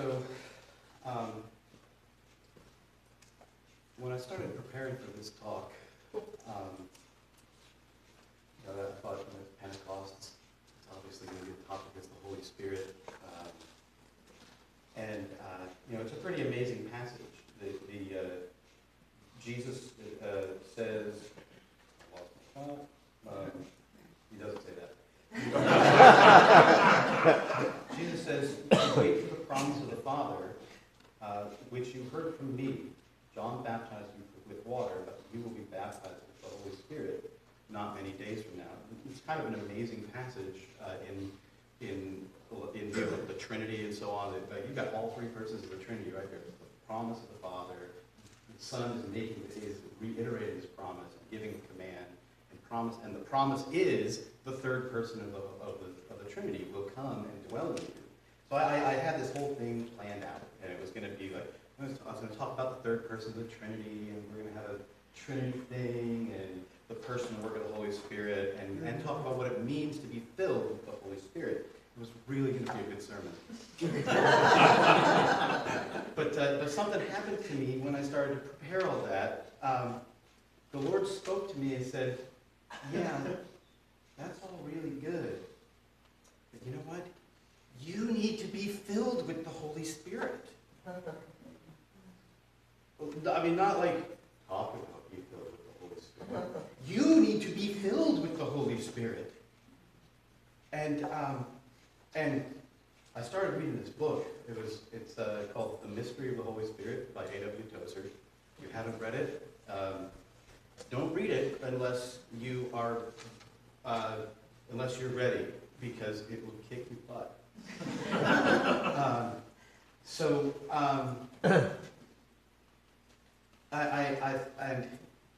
So, um, when I started preparing for this talk, um, you know, I thought, you know, Pentecost, it's obviously going to be the topic is the Holy Spirit. Um, and, uh, you know, it's a pretty amazing passage. The, the, uh, Jesus, uh, says. Um, he doesn't say that. Jesus says, wait for the promise of the Father, uh, which you heard from me. John baptized you with water, but you will be baptized with the Holy Spirit not many days from now. It's kind of an amazing passage uh, in in in view of the Trinity and so on. You've got all three persons of the Trinity right there. The promise of the Father, the Son is making is reiterating his promise, and giving a command, and promise, and the promise is the third person of the of the, of the Trinity will come and dwell in you. So I, I had this whole thing planned out, and it was going to be like I was, going to talk about the third person of the Trinity, and we're going to have a Trinity thing, and the person work of the Holy Spirit, and, and talk about what it means to be filled with the Holy Spirit. It was really going to be a good sermon. but, uh, but something happened to me when I started to prepare all that. Um, the Lord spoke to me and said, Yeah, that's all really good. But you know what? You need to be filled with the Holy Spirit. I mean, not like talk about being filled with the Holy Spirit. You need to be filled with the Holy Spirit. And um, and I started reading this book. It was it's uh, called The Mystery of the Holy Spirit by A.W. Tozer. If you haven't read it, um, don't read it unless you are uh, unless you're ready, because it will kick your butt. Um, so um, I, I, I,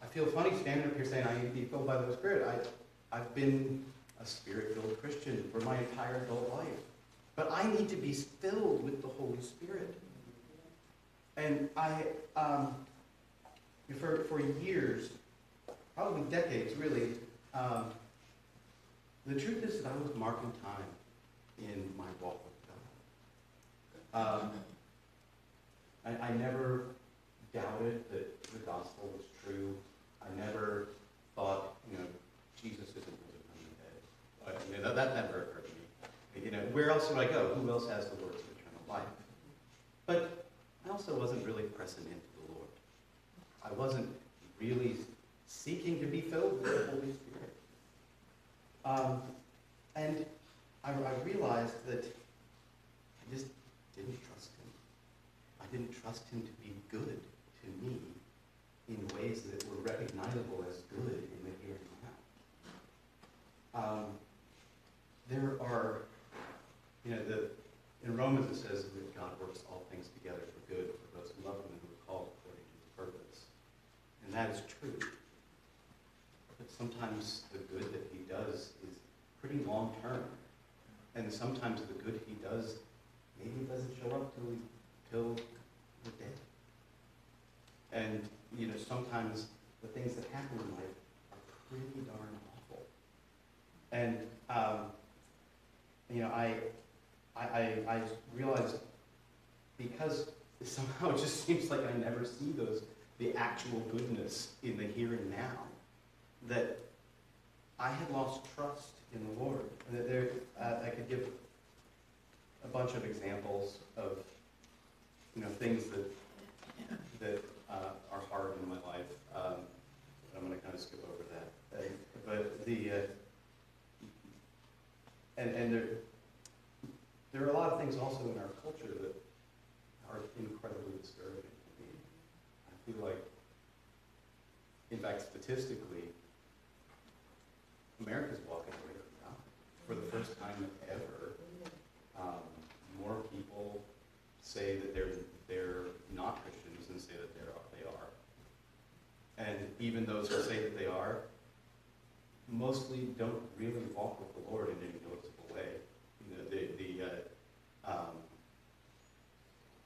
I, feel funny standing up here saying I need to be filled by the Holy Spirit. I, I've been a spirit-filled Christian for my entire adult life. But I need to be filled with the Holy Spirit. And I, um, for, for years, probably decades really, um, the truth is that I was marking time in my walk with God. Um, I, I never doubted that the gospel was true. I never thought, you know, Jesus isn't from the dead. That, that never occurred to me. You know, where else would I go? Who else has the words of eternal life? But I also wasn't really pressing into the Lord. I wasn't really seeking to be filled with the Holy Spirit. Um, and I, I realized that I just didn't trust him. I didn't trust him to be good to me in ways that were recognizable as good in the here and now. Um, there are, you know, the, in Romans it says that God works all things together for good for those who love him and who are called according to his purpose. And that is true. But sometimes the good that he does is pretty long term. And sometimes the good he does maybe doesn't show up till, till we're dead. And, you know, sometimes the things that happen in life are pretty darn awful. And, um, you know, I, I, I, I realized because somehow it just seems like I never see those, the actual goodness in the here and now, that I had lost trust in the Lord. And that there, uh, I could give a bunch of examples of, you know, things that, that uh, are hard in my life. Um, I'm going to kind of skip over that. Uh, but the, uh, and, and there, there are a lot of things also in our culture that are incredibly discouraging to me. I feel like, in fact, statistically, America's walking away from God for the first time ever. Um, more people say that they're they're not Christians than say that they're they are. And even those who say that they are, mostly don't really walk with the Lord in any noticeable way. You know, the the uh, um,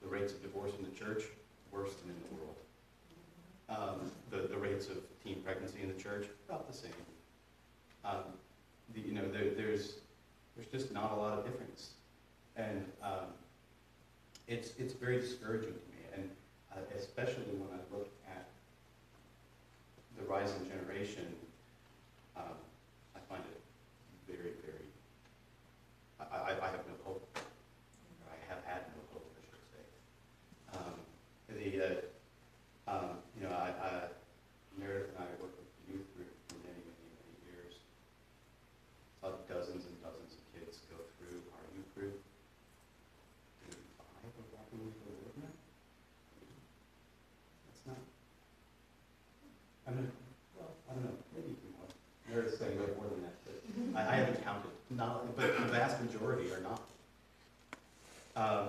the rates of divorce in the church worse than in the world. Um, the the rates of teen pregnancy in the church about the same. Um, the, you know, there, there's there's just not a lot of difference. And um, it's, it's very discouraging to me, and uh, especially when I look at the rising generation, um, I find it very, very, I, I, I have no hope. Or I have had no hope, I should say. Um, the, uh, um, you know, I, I, Meredith and I worked with the youth group for many, many, many years. Saw dozens and dozens of kids go through our youth group. Maybe five are walking with the Lord now. That's not, I mean, well, I don't know, maybe even more. Meredith's saying way more than that, but I, I haven't counted, not, but the vast majority are not. Um,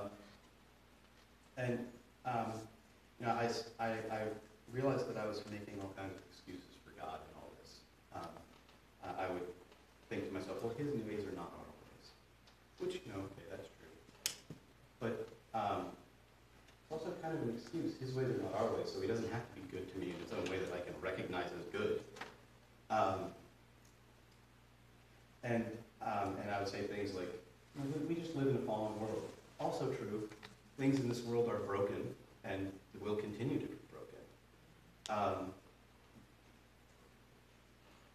and, um, you know, I, I- I realized that I was making all kinds of excuses for God in all this. Um, I, I would think to myself, well, his ways are not our ways, which, you know, okay, that's true. But, um, it's also kind of an excuse, his ways are not our ways, so he doesn't have to be good to me in his own way that I can recognize as good. Um, and, um, and I would say things like, we just live in a fallen world. Also true, things in this world are broken and will continue to be broken. Um,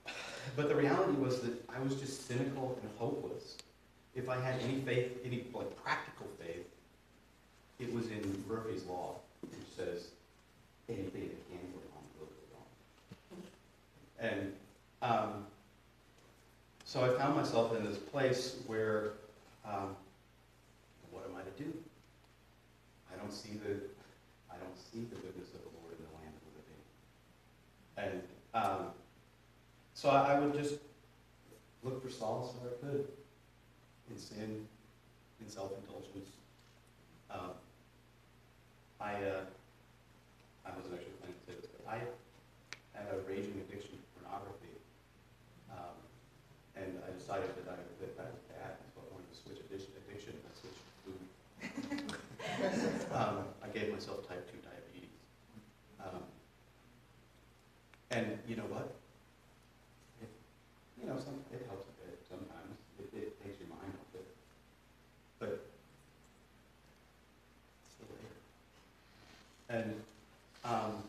but the reality was that I was just cynical and hopeless. If I had any faith, any like practical faith, it was in Murphy's Law, which says anything that can go wrong will go wrong. And um, so I found myself in this place where, um, what am I to do? I don't see the, I don't see the goodness of the Lord in the land of the living. And um, so I, I would just look for solace where I could, in sin, in self-indulgence. Um, I, uh, I wasn't actually planning to say this, but I had a raging addiction to pornography. Um, and I decided that I, that that was bad, so I wanted to switch addiction, addiction, I switched to food. Um, I gave myself type two diabetes. Um, and you know what? It, you know, some, it helps a bit sometimes. It, it takes your mind off it. But it's still there. And um,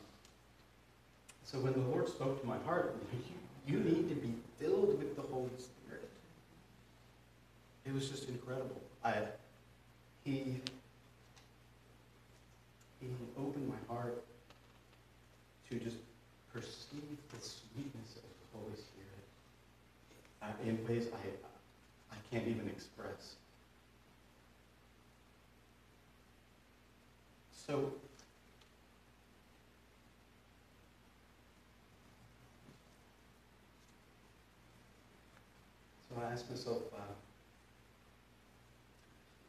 so when the Lord spoke to my heart, you, you need to be filled with the Holy Spirit. It was just incredible. I, he, he opened my heart to just perceive the sweetness of the Holy Spirit uh, in ways I, I can't even express. So, so I asked myself, uh,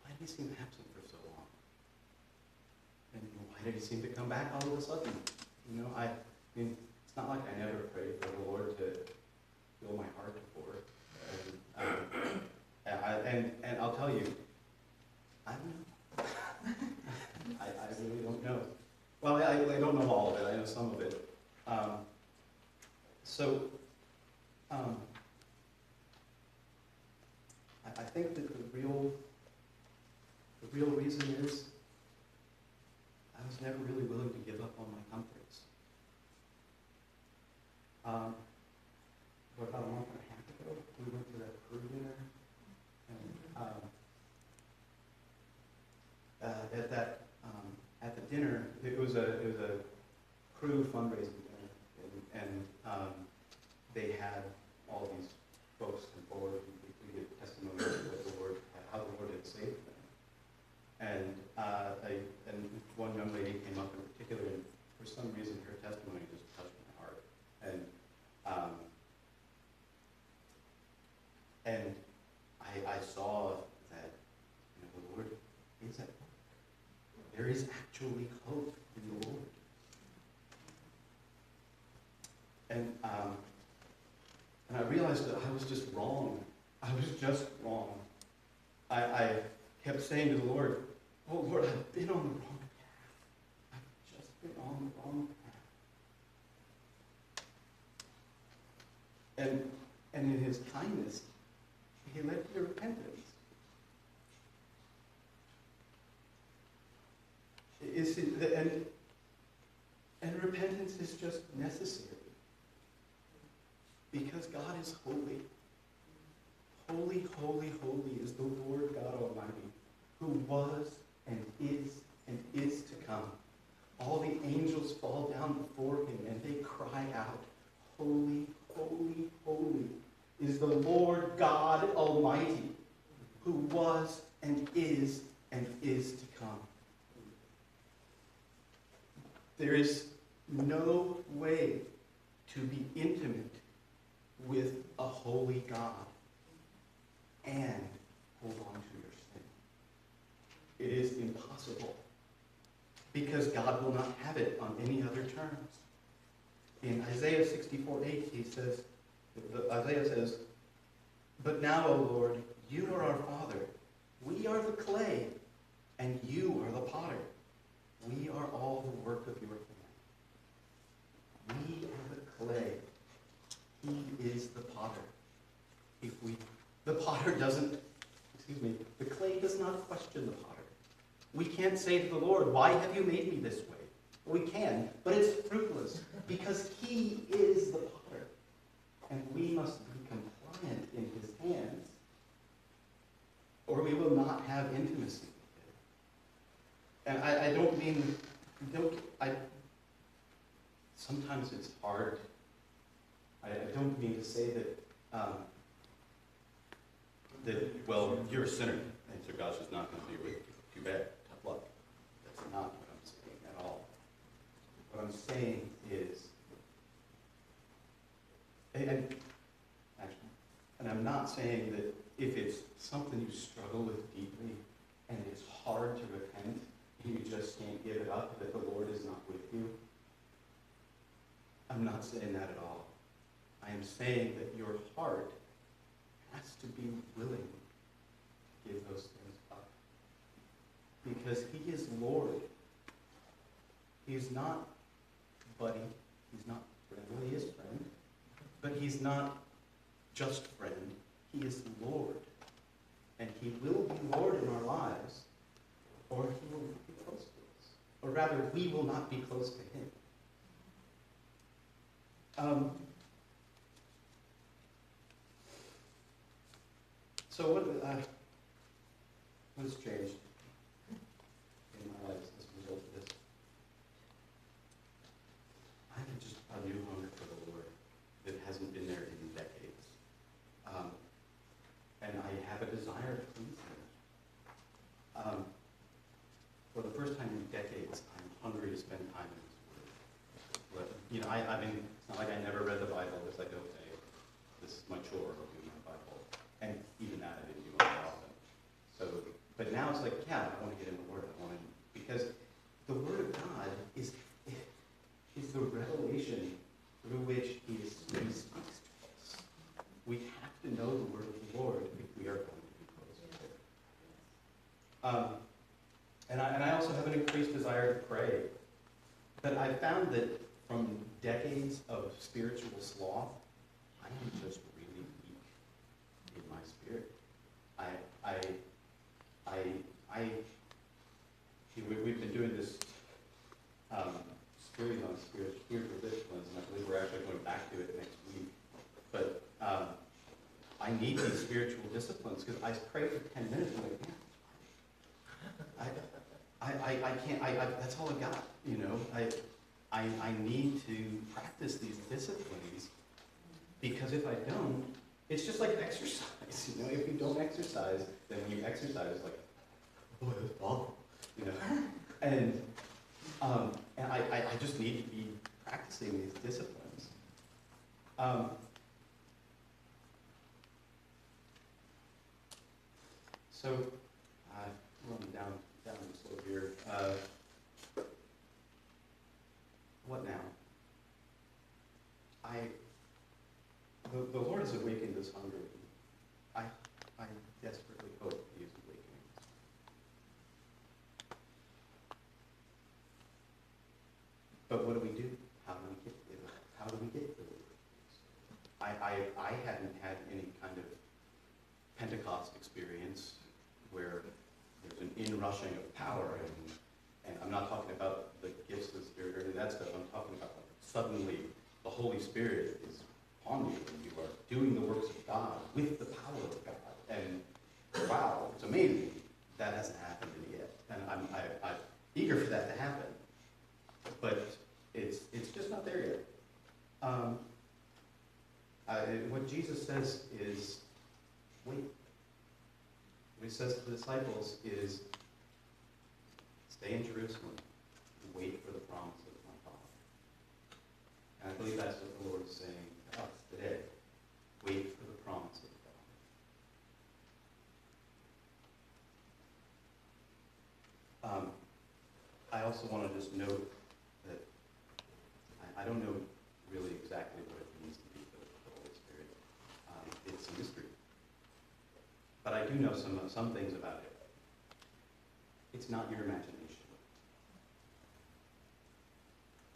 why did he seem absent for so long? And why did he seem to come back all of a sudden? You know, I, I mean, it's not like I never prayed for the Lord to fill my heart before. And, um, and I, and, and I'll tell you, I don't know. I, I really don't know. Well, I, I don't know all of it, I know some of it. Um, so, um, I, I think that the real, the real reason is I was never really willing to give up on my comforts. Um, what, about a month and a half ago, we went to that Cru dinner, and, um, uh, at that, um, at the dinner, it was a, it was a Cru fundraising dinner, and, and, um, they had all these folks come forward and we- we give testimony of what the Lord, how the Lord had saved them. And, uh, I, and one young lady came up in particular, and for some reason, her testimony just touched my heart. And, um, and I, I saw that, you know, the Lord is at work. There is actually hope in the Lord. And, um, and I realized that I was just wrong. I was just wrong. I, I kept saying to the Lord, Oh Lord, I've been on the wrong path. I've just been on the wrong path. And, and in his kindness, he led me to repentance. Is, the- and, and repentance is just necessary. Because God is holy. Holy, holy, holy is the Lord God Almighty, who was and is and is to come. All the angels fall down before him and they cry out, Holy, holy, holy is the Lord God Almighty, who was and is and is to come. There is no way to be intimate with a holy God and hold on to your sin. It is impossible because God will not have it on any other terms. In Isaiah 64 8, he says, Isaiah says, But now, O Lord, you are our Father. We are the clay, and you are the potter. We are all the work of your hand. We are the clay. He is the potter. If we, the potter doesn't, excuse me, the clay does not question the potter. We can't say to the Lord, Why have you made me this way? We can, but it's fruitless because He is the potter. And we must be compliant in His hands, or we will not have intimacy with Him. And I, I don't mean, don't, I, sometimes it's hard. I, I don't mean to say that, um, that, well, you're a sinner, and so God's just not going to be with you. Too bad. Tough luck. That's not what I'm saying at all. What I'm saying is, and, and actually, and I'm not saying that if it's something you struggle with deeply and it's hard to repent and you just can't give it up, that the Lord is not with you. I'm not saying that at all. I am saying that your heart has to be willing to give those things up. Because he is Lord. He's not buddy. He's not friend. Well, he is friend. But he's not just friend. He is Lord. And he will be Lord in our lives, or he will not be close to us. Or rather, we will not be close to him. Um, so what, uh, what has changed in my life as a result of this? I have just a new hunger for the Lord that hasn't been there in decades. Um, and I have a desire to please Him. Um, for the first time in decades, I'm hungry to spend time in His Word. But, you know, I, I mean, it's not like I never read the Bible. It's like, okay, this is my chore, I'll do my Bible. And even that I didn't do very often. So, but now it's like, yeah, I want to get in the Word. I want to, because the Word of God is, is the revelation through which He, is, he speaks to us. We have to know the Word of the Lord if we are going to be close to Him. Um, and, I, and I also have an increased desire to pray. But I found that from decades of spiritual sloth, I am just really weak in my spirit. I, I, I, I, we, we've been doing this um, series on spiritual, spiritual disciplines, and I believe we're actually going back to it next week. But um, I need these spiritual disciplines because I pray for 10 minutes and I'm like, man, I, I, I, I can't, I, I, that's all I've got, you know? I, I, I need to practice these disciplines because if I don't, it's just like exercise, you know? If you don't exercise, then when you exercise, like, boy, that's awful, you know? And, um, and I, I, I just need to be practicing these disciplines. Um, so, uh, running down, Uh, what now? I, the, the Lord has awakened this hunger. I, I desperately hope He is awakening. But what do we do? How do we get? How do we get there? I, I, I hadn't had any kind of Pentecost experience where there's an inrushing of power and I'm not talking about the gifts of the Spirit or any of that stuff. I'm talking about suddenly the Holy Spirit is upon you and you are doing the works of God with the power of God. And wow, it's amazing. That hasn't happened to me yet. And I'm, I, I'm eager for that to happen. But it's, it's just not there yet. Um, I, what Jesus says is, wait. What he says to the disciples is, stay in Jerusalem and wait for the promise of my Father. And I believe that's what the Lord is saying to us today. Wait for the promise of God. Um, I also want to just note that I, I don't know really exactly what it means to be filled with the Holy Spirit. Um, it's a mystery. But I do know some, some things about it. It's not your imagination.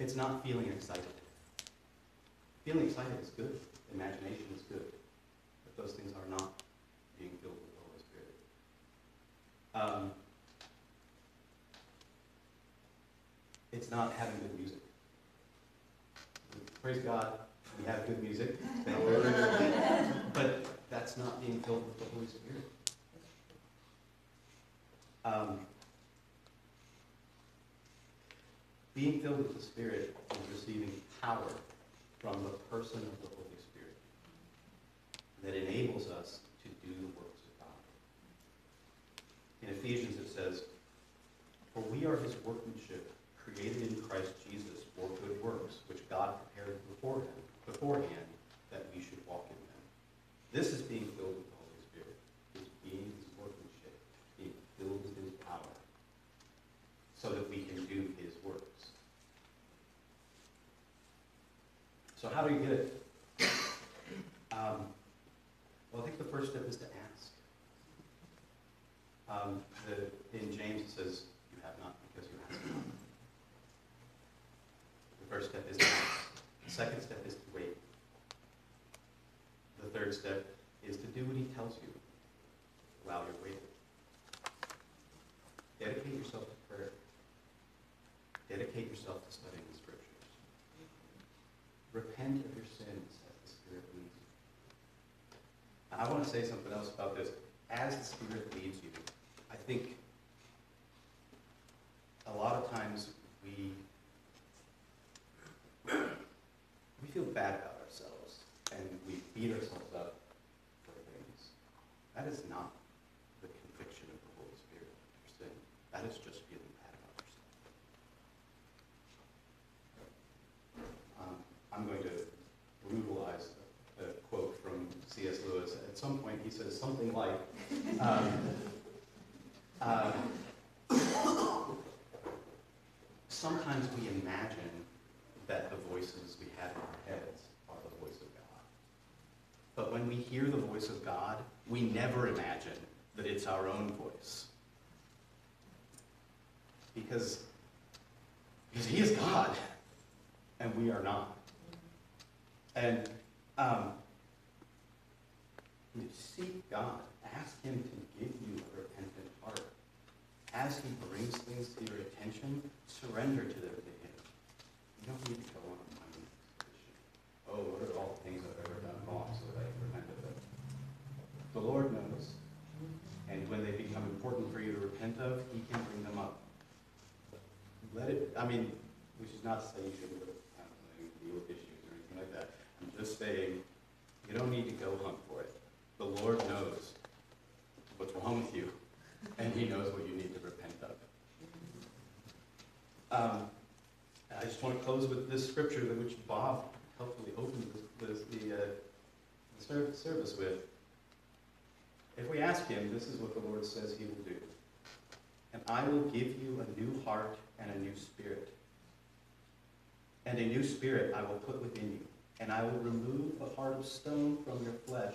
It's not feeling excited. Feeling excited is good. Imagination is good. But those things are not being filled with the Holy Spirit. Um, it's not having good music. Praise God, we have good music. but that's not being filled with the Holy Spirit. Um, being filled with the Spirit is receiving power from the person of the Holy Spirit that enables us to do the works of God. In Ephesians it says, For we are his workmanship, created in Christ Jesus for good works, which God prepared beforehand, beforehand that we should walk in them. This is being filled with the Holy Spirit. It's being his workmanship, being filled with his power, so that we can do his works. So how do you get it? Um, well, I think the first step is to ask. Um, the, in James it says, you have not because you ask not. The first step is to ask. The second step is to wait. The third step is to do what he tells you while you're waiting. Dedicate yourself to prayer. Dedicate yourself to studying the scriptures. Repent of your sins as the Spirit leads you. I want to say something else about this. As the Spirit leads you, I think a lot of times we we feel bad about ourselves and we beat ourselves up for things. That is not the conviction of the Holy Spirit for sin. That is just feeling bad about yourself. Um, I'm going to brutalize a, a quote from C.S. Lewis. At some point, he says something like, um, uh, sometimes we imagine that the voices we have in our heads are the voice of God. But when we hear the voice of God, we never imagine that it's our own voice. Because, because He is God, and we are not. And um, God. Ask Him to give you a repentant heart. As He brings things to your attention, surrender to them to Him. You don't need to go on a mind Oh, what are all the things I've ever done wrong so that I can repent of them? The Lord knows. And when they become important for you to repent of, He can bring them up. Let it, I mean, which is not to say you shouldn't deal with issues or anything like that. I'm just saying, you don't need to go hunt. The Lord knows what's wrong with you, and He knows what you need to repent of. Um, I just want to close with this scripture which Bob helpfully opened the, uh, the ser- service with. If we ask Him, this is what the Lord says He will do. And I will give you a new heart and a new spirit. And a new spirit I will put within you. And I will remove the heart of stone from your flesh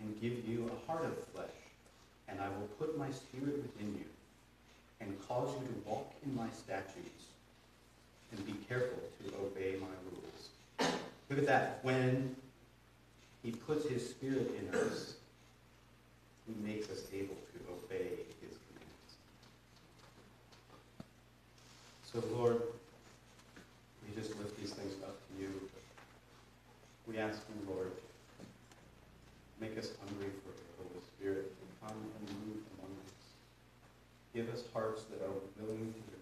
and give you a heart of flesh, and I will put my spirit within you, and cause you to walk in my statutes, and be careful to obey my rules. Look at that. When he puts his spirit in us, he makes us able to obey his commands. So, Lord, we just lift these things up to you. We ask you, Lord, Give us hearts that are willing to